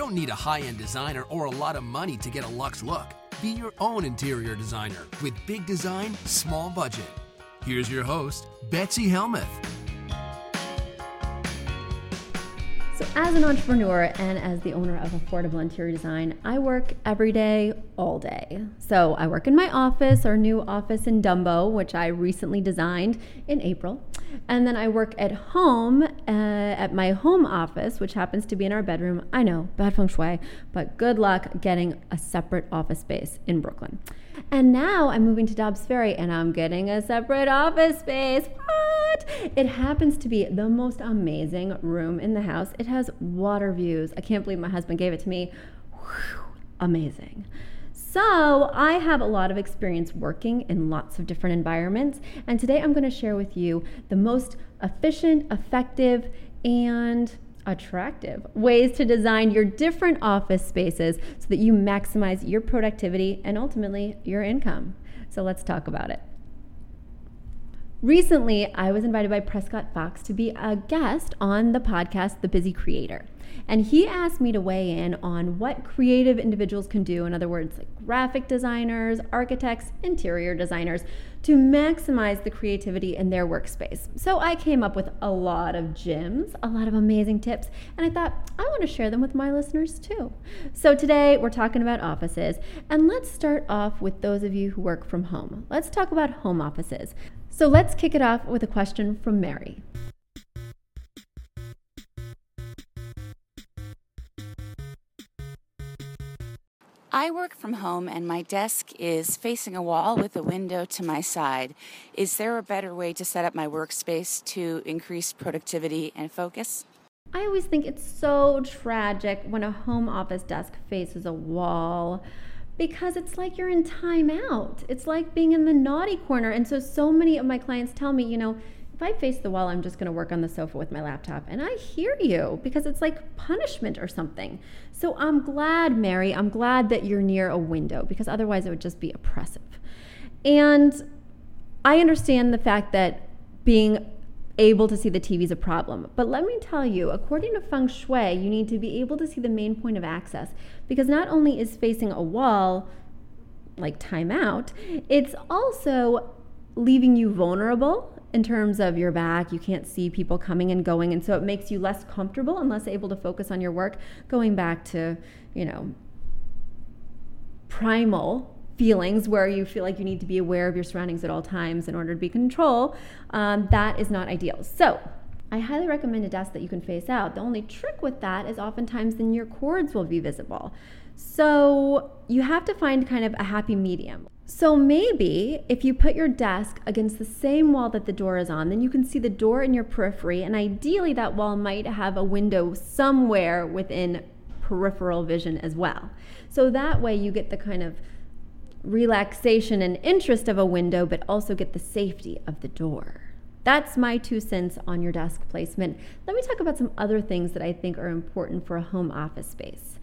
don't need a high end designer or a lot of money to get a luxe look. Be your own interior designer with big design, small budget. Here's your host, Betsy Helmuth. So, as an entrepreneur and as the owner of Affordable Interior Design, I work every day, all day. So, I work in my office, our new office in Dumbo, which I recently designed in April. And then I work at home uh, at my home office, which happens to be in our bedroom. I know, bad feng shui, but good luck getting a separate office space in Brooklyn. And now I'm moving to Dobbs Ferry and I'm getting a separate office space. What? It happens to be the most amazing room in the house. It has water views. I can't believe my husband gave it to me. Whew, amazing. So, I have a lot of experience working in lots of different environments, and today I'm going to share with you the most efficient, effective, and attractive ways to design your different office spaces so that you maximize your productivity and ultimately your income. So let's talk about it. Recently, I was invited by Prescott Fox to be a guest on the podcast The Busy Creator. And he asked me to weigh in on what creative individuals can do, in other words, like graphic designers, architects, interior designers, to maximize the creativity in their workspace. So I came up with a lot of gems, a lot of amazing tips, and I thought I want to share them with my listeners too. So today we're talking about offices, and let's start off with those of you who work from home. Let's talk about home offices. So let's kick it off with a question from Mary. I work from home and my desk is facing a wall with a window to my side. Is there a better way to set up my workspace to increase productivity and focus? I always think it's so tragic when a home office desk faces a wall because it's like you're in timeout. It's like being in the naughty corner. And so, so many of my clients tell me, you know, if I face the wall, I'm just going to work on the sofa with my laptop. And I hear you because it's like punishment or something. So I'm glad, Mary, I'm glad that you're near a window because otherwise it would just be oppressive. And I understand the fact that being able to see the TV is a problem. But let me tell you, according to feng shui, you need to be able to see the main point of access because not only is facing a wall like timeout, it's also leaving you vulnerable in terms of your back. You can't see people coming and going. And so it makes you less comfortable and less able to focus on your work. Going back to, you know, primal feelings where you feel like you need to be aware of your surroundings at all times in order to be control, um, that is not ideal. So, I highly recommend a desk that you can face out. The only trick with that is oftentimes then your cords will be visible. So, you have to find kind of a happy medium. So maybe if you put your desk against the same wall that the door is on, then you can see the door in your periphery, and ideally that wall might have a window somewhere within peripheral vision as well. So that way you get the kind of relaxation and interest of a window, but also get the safety of the door. That's my two cents on your desk placement. Let me talk about some other things that I think are important for a home office space.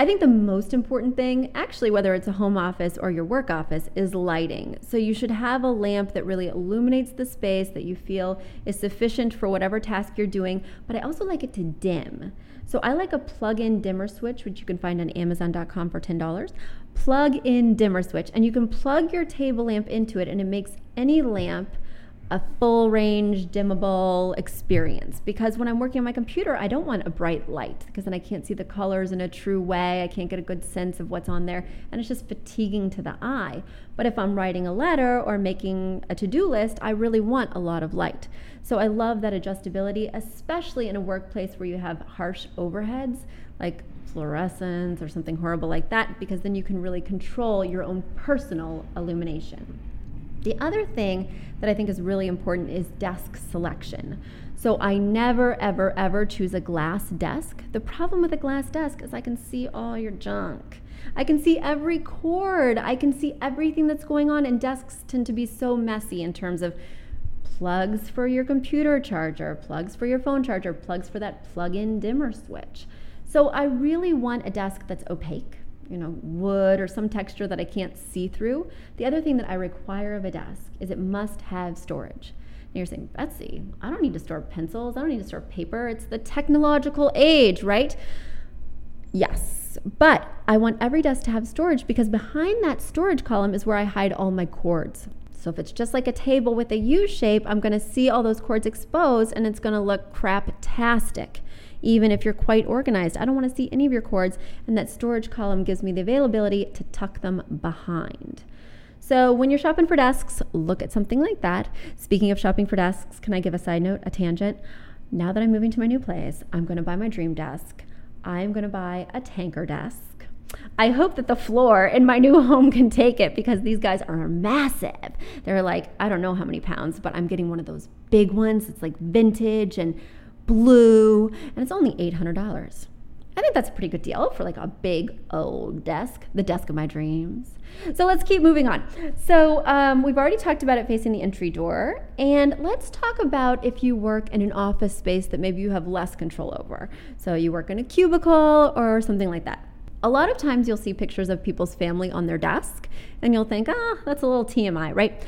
I think the most important thing, actually, whether it's a home office or your work office, is lighting. So you should have a lamp that really illuminates the space that you feel is sufficient for whatever task you're doing, but I also like it to dim. So I like a plug in dimmer switch, which you can find on Amazon.com for $10. Plug in dimmer switch, and you can plug your table lamp into it, and it makes any lamp a full range dimmable experience because when I'm working on my computer, I don't want a bright light because then I can't see the colors in a true way. I can't get a good sense of what's on there and it's just fatiguing to the eye. But if I'm writing a letter or making a to do list, I really want a lot of light. So I love that adjustability, especially in a workplace where you have harsh overheads like fluorescence or something horrible like that because then you can really control your own personal illumination. The other thing that I think is really important is desk selection. So I never, ever, ever choose a glass desk. The problem with a glass desk is I can see all your junk. I can see every cord. I can see everything that's going on, and desks tend to be so messy in terms of plugs for your computer charger, plugs for your phone charger, plugs for that plug in dimmer switch. So I really want a desk that's opaque you know, wood or some texture that I can't see through. The other thing that I require of a desk is it must have storage. And you're saying, Betsy, I don't need to store pencils. I don't need to store paper. It's the technological age, right? Yes, but I want every desk to have storage because behind that storage column is where I hide all my cords. So if it's just like a table with a U shape, I'm going to see all those cords exposed and it's going to look craptastic. Even if you're quite organized, I don't want to see any of your cords, and that storage column gives me the availability to tuck them behind. So when you're shopping for desks, look at something like that. Speaking of shopping for desks, can I give a side note, a tangent? Now that I'm moving to my new place, I'm going to buy my dream desk. I'm going to buy a tanker desk. I hope that the floor in my new home can take it because these guys are massive. They're like, I don't know how many pounds, but I'm getting one of those big ones. It's like vintage and blue, and it's only $800. I think that's a pretty good deal for like a big old desk, the desk of my dreams. So let's keep moving on. So um, we've already talked about it facing the entry door, and let's talk about if you work in an office space that maybe you have less control over. So you work in a cubicle or something like that. A lot of times you'll see pictures of people's family on their desk, and you'll think, ah, oh, that's a little TMI, right?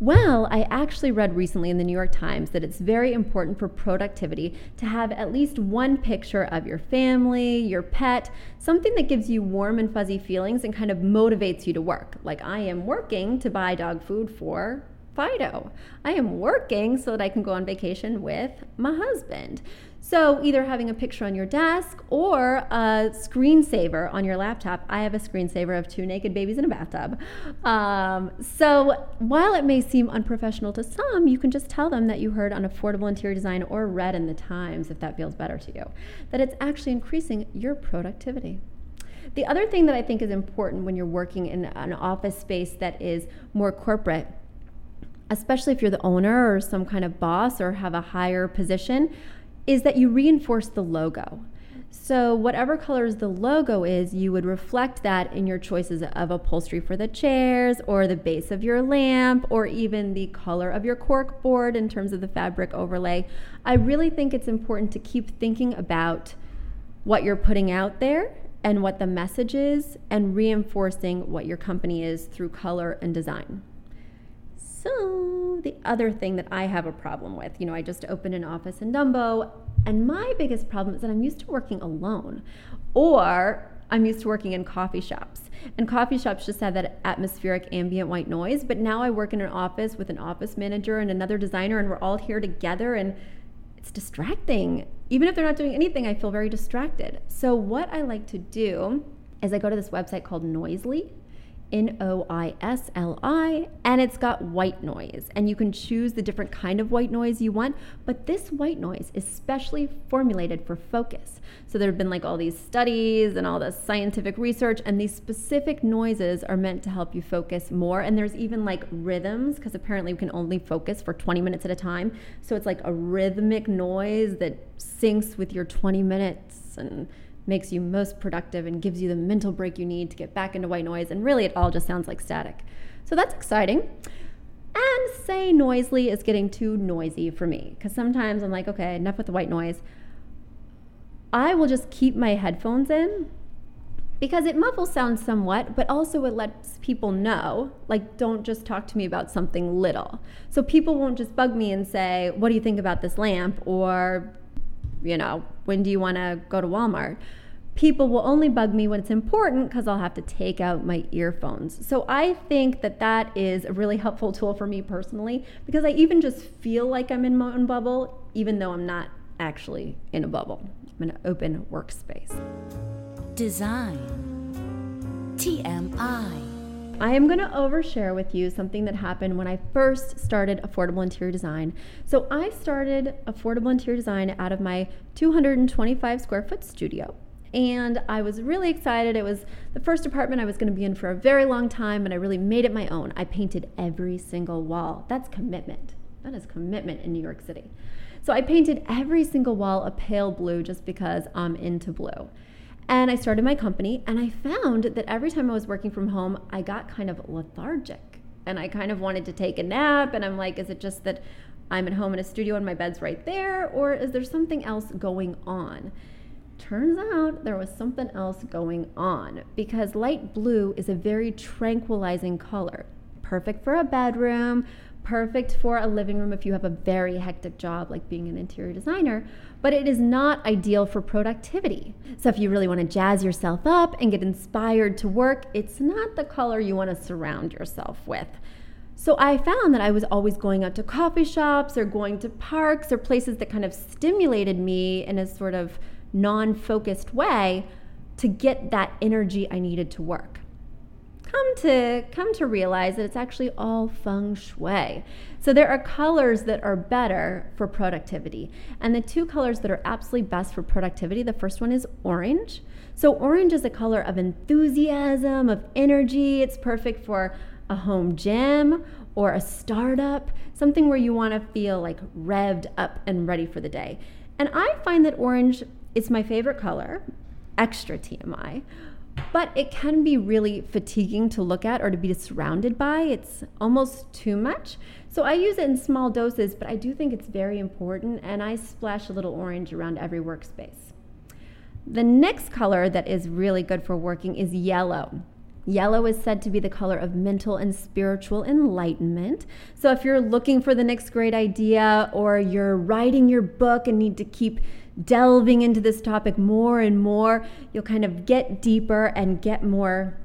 Well, I actually read recently in the New York Times that it's very important for productivity to have at least one picture of your family, your pet, something that gives you warm and fuzzy feelings and kind of motivates you to work. Like, I am working to buy dog food for Fido. I am working so that I can go on vacation with my husband. So, either having a picture on your desk or a screensaver on your laptop. I have a screensaver of two naked babies in a bathtub. Um, so, while it may seem unprofessional to some, you can just tell them that you heard on affordable interior design or read in the Times, if that feels better to you, that it's actually increasing your productivity. The other thing that I think is important when you're working in an office space that is more corporate especially if you're the owner or some kind of boss or have a higher position, is that you reinforce the logo. So, whatever colors the logo is, you would reflect that in your choices of upholstery for the chairs, or the base of your lamp, or even the color of your cork board in terms of the fabric overlay. I really think it's important to keep thinking about what you're putting out there and what the message is, and reinforcing what your company is through color and design. So, the other thing that I have a problem with, you know, I just opened an office in Dumbo, and my biggest problem is that I'm used to working alone, or I'm used to working in coffee shops. And coffee shops just have that atmospheric ambient white noise, but now I work in an office with an office manager and another designer, and we're all here together, and it's distracting. Even if they're not doing anything, I feel very distracted. So, what I like to do is I go to this website called Noisli. N O I S L I, and it's got white noise. And you can choose the different kind of white noise you want, but this white noise is specially formulated for focus. So there have been like all these studies and all this scientific research, and these specific noises are meant to help you focus more. And there's even like rhythms, because apparently we can only focus for 20 minutes at a time. So it's like a rhythmic noise that syncs with your 20 minutes and makes you most productive and gives you the mental break you need to get back into white noise. And really, it all just sounds like static. So that's exciting. And say Noisli is getting too noisy for me because sometimes I'm like, okay, enough with the white noise. I will just keep my headphones in because it muffles sound somewhat, but also it lets people know, like, don't just talk to me about something little. So people won't just bug me and say, What do you think about this lamp? Or, you know, when do you want to go to Walmart? people will only bug me when it's important because I'll have to take out my earphones. So I think that that is a really helpful tool for me personally because I even just feel like I'm in my own bubble, even though I'm not actually in a bubble. I'm in an open workspace. Design TMI. I am going to overshare with you something that happened when I first started affordable interior design. So, I started affordable interior design out of my 225 square foot studio and I was really excited. It was the first apartment I was going to be in for a very long time, and I really made it my own. I painted every single wall. That's commitment. That is commitment in New York City. So I painted every single wall a pale blue just because I'm into blue. And I started my company, and I found that every time I was working from home, I got kind of lethargic. And I kind of wanted to take a nap, and I'm like, is it just that I'm at home in a studio and my bed's right there, or is there something else going on? Turns out there was something else going on because light blue is a very tranquilizing color, perfect for a bedroom, perfect for a living room if you have a very hectic job like being an interior designer, but it is not ideal for productivity. So if you really want to jazz yourself up and get inspired to work, it's not the color you want to surround yourself with. So I found that I was always going out to coffee shops or going to parks or places that kind of stimulated me in a sort of non focused way to get that energy I needed to work come to come to realize that it's actually all feng shui. So there are colors that are better for productivity. And the two colors that are absolutely best for productivity, the first one is orange. So orange is a color of enthusiasm, of energy. It's perfect for a home gym or a startup, something where you want to feel like revved up and ready for the day. And I find that orange is my favorite color, extra TMI but it can be really fatiguing to look at or to be surrounded by. It's almost too much. So I use it in small doses, but I do think it's very important, and I splash a little orange around every workspace. The next color that is really good for working is yellow. Yellow is said to be the color of mental and spiritual enlightenment. So, if you're looking for the next great idea or you're writing your book and need to keep delving into this topic more and more, you'll kind of get deeper and get more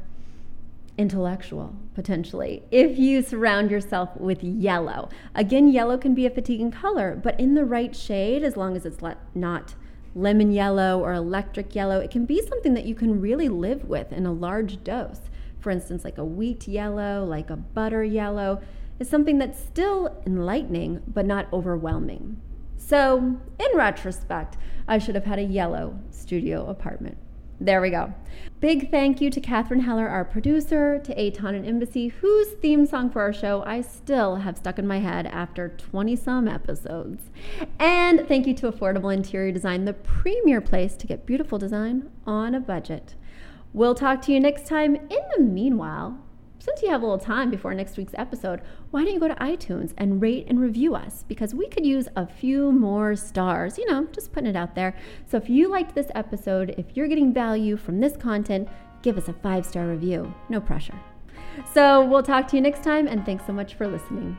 intellectual potentially if you surround yourself with yellow. Again, yellow can be a fatiguing color, but in the right shade, as long as it's not lemon yellow or electric yellow, it can be something that you can really live with in a large dose. For instance, like a wheat yellow, like a butter yellow, is something that's still enlightening but not overwhelming. So, in retrospect, I should have had a yellow studio apartment. There we go. Big thank you to Catherine Heller, our producer, to Aton and Embassy, whose theme song for our show I still have stuck in my head after 20 some episodes. And thank you to Affordable Interior Design, the premier place to get beautiful design on a budget. We'll talk to you next time. In the meanwhile, since you have a little time before next week's episode, why don't you go to iTunes and rate and review us? Because we could use a few more stars, you know, just putting it out there. So if you liked this episode, if you're getting value from this content, give us a five star review. No pressure. So we'll talk to you next time, and thanks so much for listening.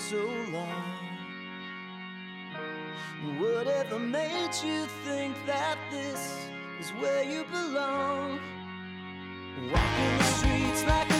So long? Whatever made you think that this is where you belong? Walking the streets like